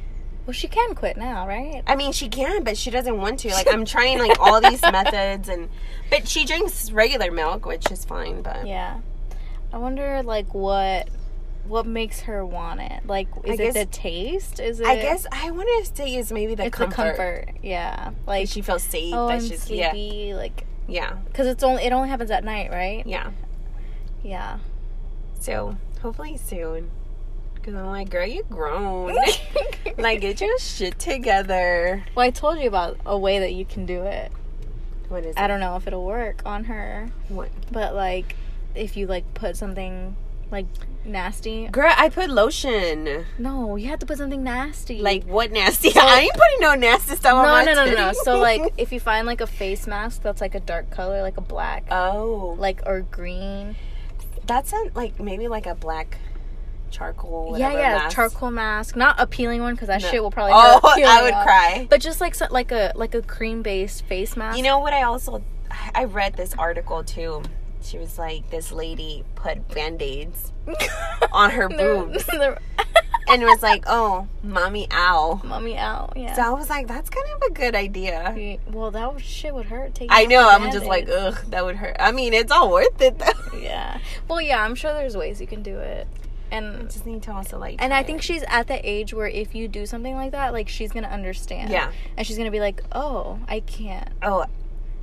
Well, she can quit now, right? I mean, she can, but she doesn't want to. Like, I'm trying like all these methods, and but she drinks regular milk, which is fine. But Yeah. I wonder like what what makes her want it? Like, is it guess- the taste? Is it? I guess I want to say is maybe the it's comfort. the comfort. Yeah, Like she feels safe. oh, that I'm she's yeah, sleepy. Like, yeah, because it's only it only happens at night, right? yeah. Yeah. So hopefully soon. Cause I'm like, girl, you grown. like, get your shit together. well, I told you about a way that you can do it. What is? I it? don't know if it'll work on her, What? but like, if you like put something like nasty. Girl, I put lotion. No, you have to put something nasty. Like what nasty? I ain't putting no nasty stuff on no, my no, no, no, no. So like, if you find like a face mask that's like a dark color, like a black, oh, like or green. that's a, like maybe like a black charcoal. yeah, yeah, mask. charcoal mask, not a peeling one because that No. shit will probably. Oh, I would off. cry. But just like so, like a like a cream based face mask. You know what? I also I read this article too. She was like, this lady put band aids on her boobs, they're- and it was like, oh, mommy, ow. Mommy out. Yeah. So I was like, that's kind of a good idea. Well, that would- shit would hurt. Taking I know. I'm just like, ugh, that would hurt. I mean, it's all worth it though. Yeah. Well, yeah. I'm sure there's ways you can do it, I and just need to also like. and I think it. she's at the age where if you do something like that, like she's gonna understand. Yeah. And she's gonna be like, oh, I can't, Oh,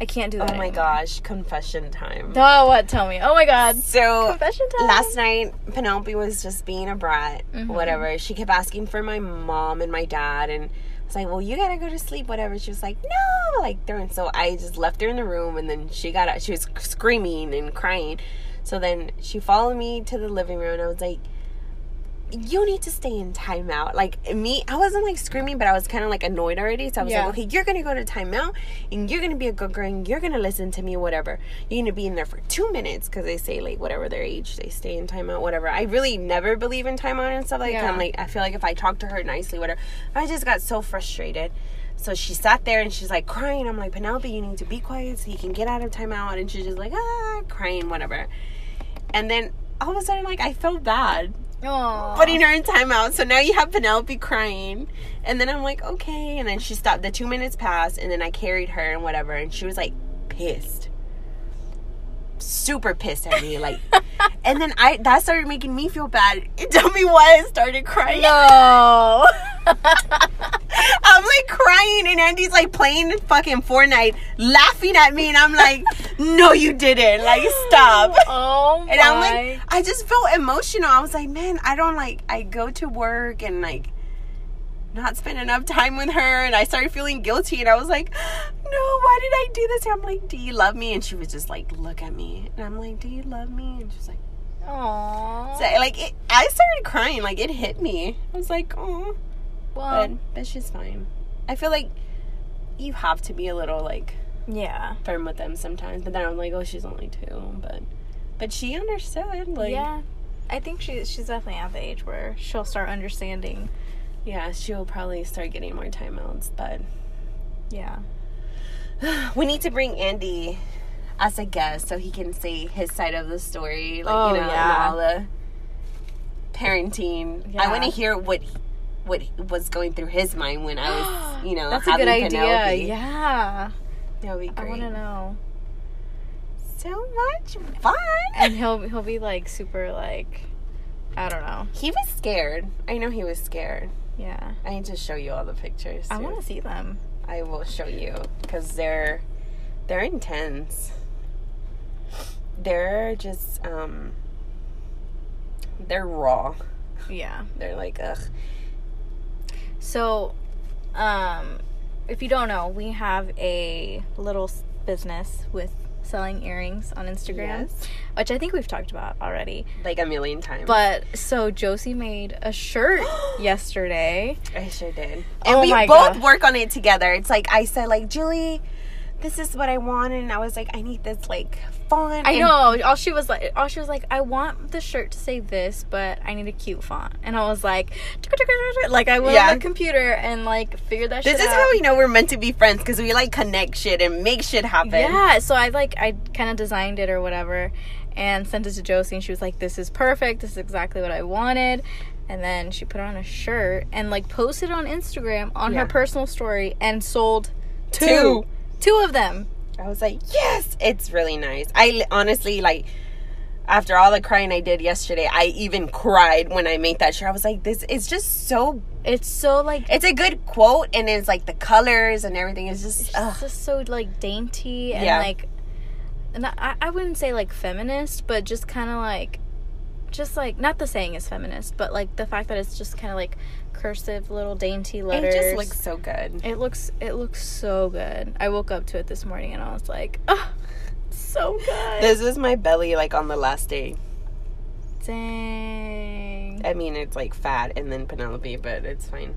I can't do that. oh my anymore." gosh, confession time. Oh, what? Tell me. Oh my god. So Confession time. last night Penelope was just being a brat, Mhm. whatever. She kept asking for my mom and my dad, and I was like, "Well, you gotta go to sleep, whatever." She was like, "No," like throwing. So I just left her in the room, and then she got up. She was screaming and crying. So then she followed me to the living room, and I was like. You need to stay in timeout. Like me, I wasn't like screaming, but I was kind of like annoyed already. So I was Yeah. like, okay, you're gonna go to timeout, and you're gonna be a good girl, and you're gonna listen to me, whatever. You're gonna be in there for two minutes because they say like whatever their age, they stay in timeout, whatever. I really never believe in timeout and stuff like that. Yeah. I'm like, I feel like if I talk to her nicely, whatever. I just got so frustrated. So she sat there and she's like crying. I'm like, Penelope, you need to be quiet so you can get out of timeout. And she's just like, ah, crying, whatever. And then all of a sudden, like, I felt bad Oh. putting her in timeout. So now you have Penelope crying. And then I'm like, okay. And then she stopped. The two minutes passed. And then I carried her and whatever. And she was like pissed. Super pissed at me. Like, and then I, that started making me feel bad. Tell me why I started crying. No. I'm like crying. And Andy's like playing fucking Fortnite, laughing at me. And I'm like, no, you didn't. Like, stop. oh my. And I'm like, I just felt emotional. I was like, man, I don't like, I go to work and like not spend enough time with her. And I started feeling guilty. And I was like, no, why did I do this? And I'm like, do you love me? And she was just like, look at me. And I'm like, do you love me? And she's like, Aww. so, like, it, I started crying. Like, it hit me. I was like, oh, well, but, but she's fine. I feel like you have to be a little like yeah. firm with them sometimes. But then I'm like, oh, she's only two. But, but she understood. Like, yeah. I think she she's definitely at the age where she'll start understanding. Yeah, she'll probably start getting more timeouts, but Yeah. we need to bring Andy as a guest so he can say his side of the story, like Oh, you know, yeah. all the parenting. I want to hear what what was going through his mind when I was, you know, That's a good idea. Penelope. Yeah. that would be great. I want to know. So much fun. And he'll he'll be like super like I don't know. he was scared. I know he was scared. Yeah. I need to show you all the pictures. I want to see them. I will show you because they're they're intense. They're just um they're raw. Yeah. They're like ugh. So, um, if you don't know, we have a little business with selling earrings on Instagram, Yes. which I think we've talked about already. Like a million times. But so Josie made a shirt yesterday. I sure did. Oh and Oh we both God. work on it together. It's like I said like Julie, this is what I want and I was like I need this like font. I and- know. All she was like, all she was like, I want the shirt to say this, but I need a cute font. And I was like, like I went Yeah. on the computer and like figured that shit. This is out. how we know we're meant to be friends because we like connect shit and make shit happen. Yeah, so I like I kind of designed it or whatever and sent it to Josie and she was like this is perfect. This is exactly what I wanted. And then she put on a shirt and like posted on Instagram on Yeah. her personal story and sold two. Two. Two of them. I was like, yes, it's really nice. I honestly like. after all the crying I did yesterday, I even cried when I made that shirt. I was like, this is just so It's so like it's a good quote and it's like the colors and everything is just it's just so like dainty and Yeah. like and I, I wouldn't say like feminist but just kind of like just like not the saying is feminist but like the fact that it's just kind of like cursive little dainty letters it just looks so good. it looks it looks so good i woke up to it this morning and i was like oh so good This is my belly like on the last day. dang I mean, it's like fat and then Penelope, but it's fine.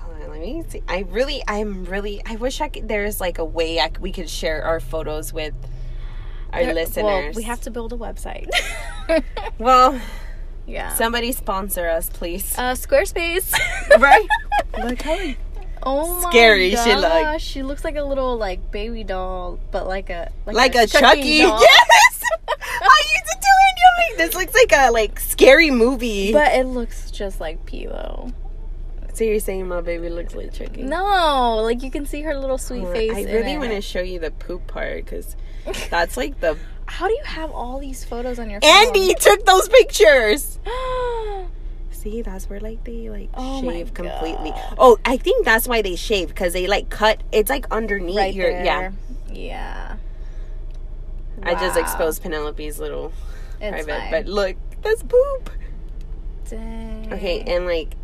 Hold on, let me see. I really, I'm really, I wish I could. There's like a way I, we could share our photos with our There- listeners. well we have to build a website Well, yeah somebody sponsor us, please. uh squarespace right? Look how Oh my Scary, she gosh, like- she looks like a little like baby doll, but like a like a Chucky. doll. Yes. How you to do it? You're like this looks like a like scary movie. But it looks just like Pilo. so you're saying my baby looks like Chucky? No, like you can see her little sweet face. I really want to show you the poop part because that's like the How do you have all these photos on your phone? Andy took those pictures. See, that's where like they like Oh shave completely. Oh, I think that's why they shave because they like cut. It's like underneath right your there. yeah. Yeah. I just exposed Penelope's little It's private, fine. but look, that's poop. Dang. Okay, and like,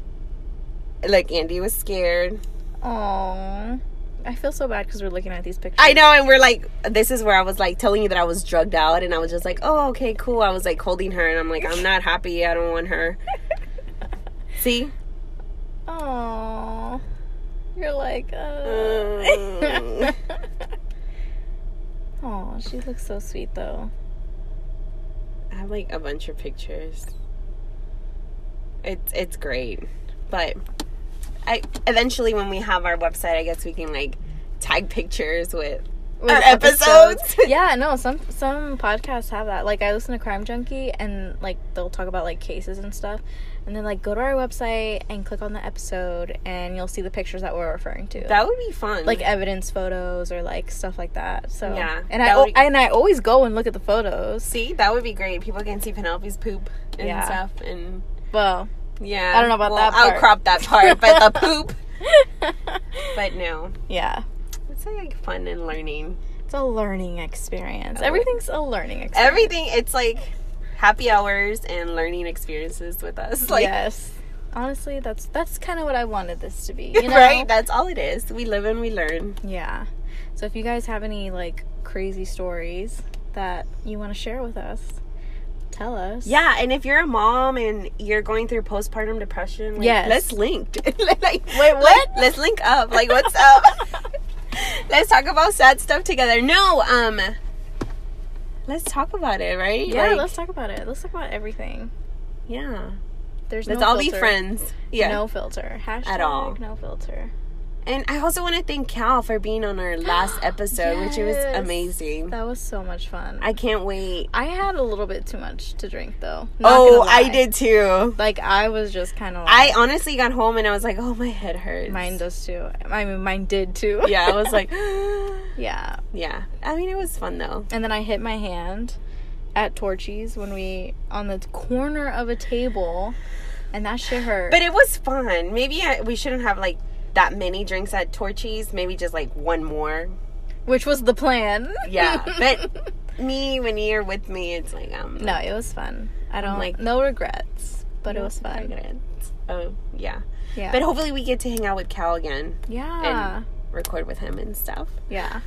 like Andy was scared. Aw. I feel so bad because we're looking at these pictures. I know, and we're like, this is where I was like telling you that I was drugged out, and I was just like, oh, okay, cool. I was like holding her, and I'm like, I'm not happy. I don't want her. See? Aw. You're like, uh. Mm. She looks so sweet though. I have like a bunch of pictures. It's it's great, but I eventually when we have our website, I guess we can like tag pictures with With our episodes. yeah, no, some some podcasts have that. Like I listen to Crime Junkie and like they'll talk about like cases and stuff. And then like go to our website and click on the episode and you'll see the pictures that we're referring to. that would be fun. like evidence photos or like stuff like that. So Yeah, and I would be- and I always go and look at the photos. see, that would be great. People can see Penelope's poop and Yeah. stuff, and Well, yeah. I don't know about well, that I'll crop that part, but the poop. But no, yeah, it's like fun and learning. it's a learning experience. Oh. Everything's a learning experience. Everything. It's like happy hours and learning experiences with us. Like yes. Honestly, that's that's kind of what I wanted this to be. You know? right? That's all it is. We live and we learn. Yeah. So if you guys have any like crazy stories that you want to share with us, tell us. Yeah, and if you're a mom and you're going through postpartum depression, like, Yes. let's link. like, Wait, what? Let, us link up. Like, what's up? let's talk about sad stuff together. No, um, let's talk about it, right? Yeah, Like, let's talk about it. Let's talk about everything. yeah. There's Let's no all be friends. Yeah. No filter. Hashtag At all. no filter. And I also want to thank Cal for being on our last episode, which was amazing. That was so much fun. I can't wait. I had a little bit too much to drink though. Not Oh, I did too. Like I was just kind of. Like, I honestly got home and I was like, oh, my head hurts. mine does too. I mean, mine did too. Yeah, I was like, yeah. yeah. I mean, it was fun though. And then I hit my hand at Torchy's when we on the corner of a table, and that shit hurt. But it was fun. Maybe I, we shouldn't have like that many drinks at Torchy's. Maybe just like one more. which was the plan. Yeah. But me, when you're with me, it's like um. no, it was fun. I don't like- like no regrets, but it was fun. regrets. Oh yeah. Yeah. But hopefully we get to hang out with Cal again, yeah. And record with him and stuff. Yeah.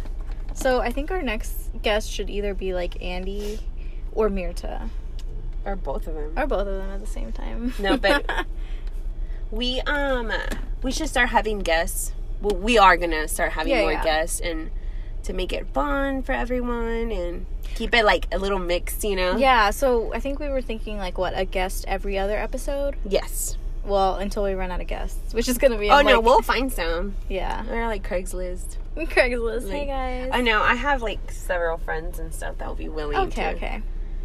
So I think our next guest should either be like Andy or Mirta. Or both of them. Or both of them at the same time. No, but- We um we should start having guests. Well, we are gonna start having Yeah, more yeah. guests and to make it fun for everyone and keep it like a little mixed, you know. yeah, so I think we were thinking like what, a guest every other episode? Yes. Well, until we run out of guests, which is gonna be Oh like, no, we'll find some. Yeah. Or like Craigslist. Craigslist. hey Like- guys. I know. I have like several friends and stuff that will be willing okay, to. okay.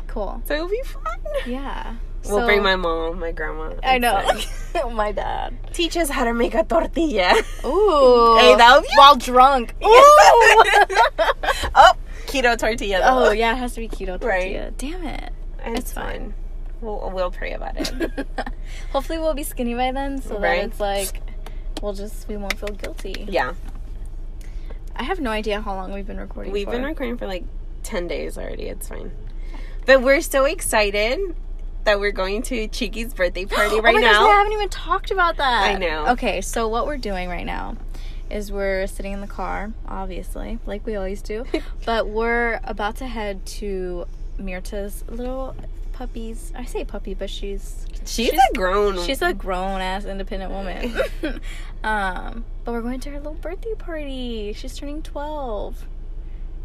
Cool. So it'll be fun. Yeah. We'll So- bring my mom, my grandma. I know. My dad. Teach us how to make a tortilla. Ooh. Hey, that while drunk. Ooh. oh, keto tortilla. Though. Oh yeah, it has to be keto tortilla. Right. Damn it. it's, it's fine. fine. We'll, we'll pray about it. Hopefully we'll be skinny by then, so Right. that it's like we'll just we won't feel guilty. yeah, I have no idea how long we've been recording. we've for. been recording for like ten days already. It's fine, but we're so excited that we're going to Chiki's birthday party right oh now. Gosh, we haven't even talked about that. I know. Okay, so what we're doing right now is we're sitting in the car, obviously, like we always do, but we're about to head to Mirta's little puppies. I say puppy, but she's she's, a grown. she's a grown ass independent woman. um, but we're going to her little birthday party. She's turning twelve,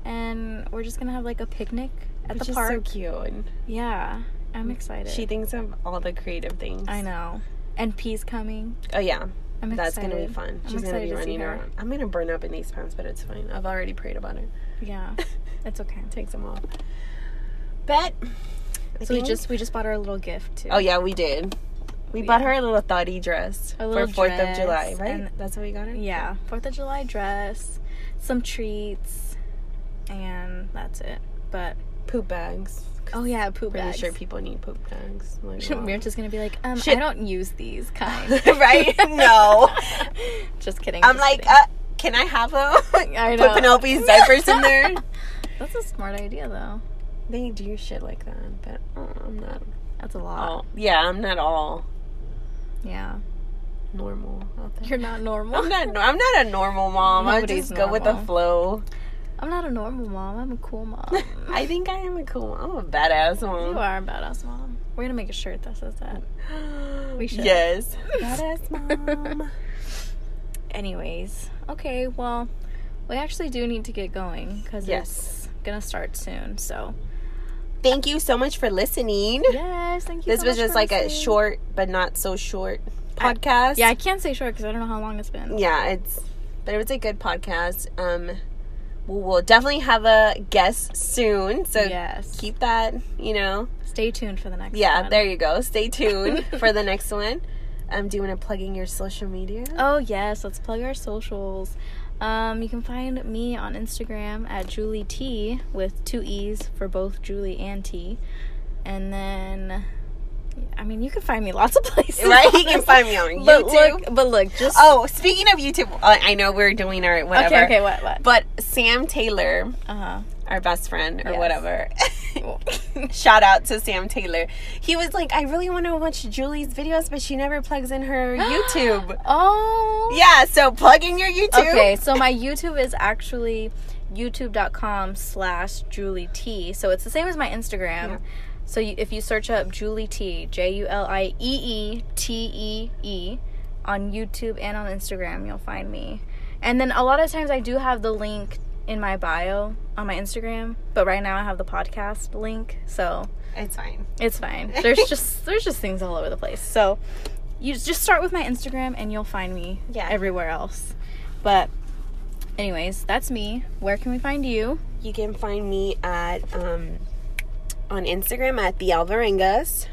and we're just gonna have like a picnic at which the park. so cute. yeah, I'm excited. She thinks of all the creative things. I know. And P's coming. Oh yeah, I'm that's excited. gonna be fun. I'm She's gonna be to running around. I'm gonna burn up in these pants, but it's fine. I've already prayed about it. Yeah, it's okay. Take some off. But I So we just we just bought her a little gift too. Oh yeah, we did. We Yeah. bought her a little thotty dress A for little Fourth of July, right? That's what we got her. Yeah, Fourth of July dress, some treats, and that's it. But poop bags. Oh yeah, poop Pretty bags. sure people need poop bags. We're just gonna be like, um, Shit. I don't use these kind. right? No. just kidding. I'm just like, kidding. uh, can I have them? I Put know. Penelope's diapers in there. that's a smart idea though. They do shit like that, but oh, I'm not. That's a lot. All, yeah, I'm not all Yeah, normal out there. you're not normal. I'm not. I'm not a normal mom. I Nobody's just go with the flow. I'm not a normal mom. I'm a cool mom. I think I am a cool. Mom. I'm a badass mom. you are a badass mom. We're gonna make a shirt that says that. We should. Yes. Badass mom. Anyways, okay, well, we actually do need to get going because Yes. it's gonna start soon. So Thank you so much for listening. yes, thank you. This so was just like a short but not so short I- podcast. Yeah, I can't say short because I don't know how long it's been. Yeah, it's but it was a good podcast. Um we'll, definitely have a guest soon. So yes. keep that, you know. Stay tuned for the next. One. Yeah, one. there you go. Stay tuned for the next one. Um, do you want to plug in your social media? Oh yes, let's plug our socials. Um, you can find me on Instagram at Julie T with two E's for both Julie and T. And then, I mean, you can find me lots of places. Right? You can find me on But YouTube. look, but look, just Oh, speaking of YouTube, uh, I know we're doing our whatever. okay, okay, what, what? But Sam Taylor, Uh huh. our best friend or Yes. whatever. Shout out to Sam Taylor. He was like, I really want to watch Julie's videos, but she never plugs in her YouTube. oh. Yeah, so plug in your YouTube. Okay, so my YouTube is actually youtube.com slash Julie T. So it's the same as my Instagram. Yeah. So you, if you search up Julie T, J U L I E E T E E, on YouTube and on Instagram, you'll find me. And then a lot of times I do have the link in my bio on my Instagram, but right now I have the podcast link, so It's fine. it's fine. There's just there's just things all over the place. So you just start with my Instagram and you'll find me Yeah. everywhere else. But anyways, that's me. Where can we find you? You can find me at um on Instagram at the Alvarengas.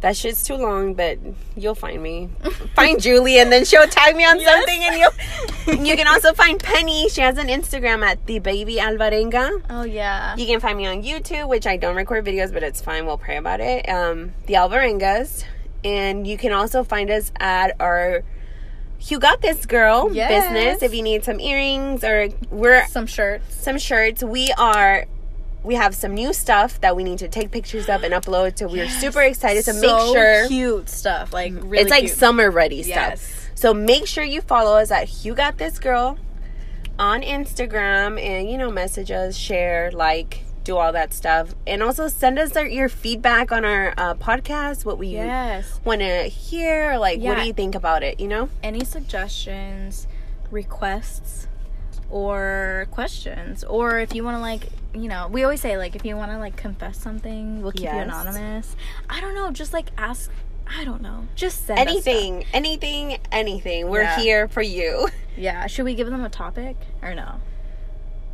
That shit's too long, but you'll find me. find Julie, and then she'll tag me on Yes. something, and you you can also find Penny. She has an Instagram at the baby Alvarenga. Oh yeah. You can find me on YouTube, which I don't record videos, but it's fine. We'll pray about it. Um, the Alvarengas, and you can also find us at our You Got This Girl Yes. business. If you need some earrings or we're Some shirts. some shirts. We are we have some new stuff that we need to take pictures of and upload. So we're super excited. So, make sure cute stuff. Like really it's like cute. summer ready Yes. stuff. So make sure you follow us at You Got This Girl on Instagram and you know message us, share, like, do all that stuff, and also send us our, your feedback on our uh, podcast. What we Yes. want to hear, like, what do you think about it? You know. Any suggestions, requests, or questions, or if you want to like, you know, we always say like if you want to like confess something, we'll keep you anonymous. I don't know, just like ask. I don't know, just send stuff. Anything, anything, anything. We're Yeah. here for you. Yeah. Should we give them a topic or no?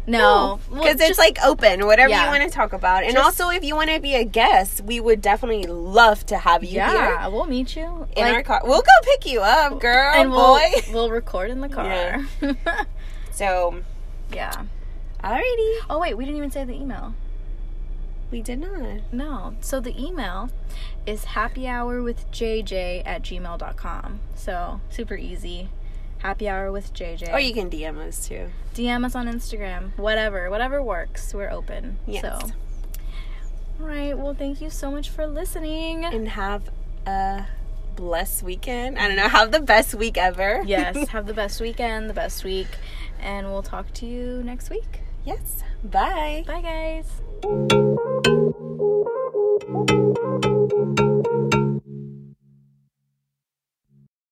No, Well, because it's just- like open, whatever Yeah. you want to talk about. And Just- also, if you want to be a guest, we would definitely love to have you yeah, here we'll meet you in like, our car. We'll go pick you up, girl, and we'll boy. we'll record in the car. So, yeah. Alrighty. Oh wait, we didn't even say the email. We did not. No. So the email is happyhourwithjj at gmail.com. So super easy. Happy hour with JJ. Or you can DM us too. DM us on Instagram. Whatever. Whatever works. We're open. Yes. So all right. Well, thank you so much for listening. And have a blessed weekend. I don't know, have the best week ever. yes. Have the best weekend, the best week and we'll talk to you next week. Yes. Bye. Bye, guys.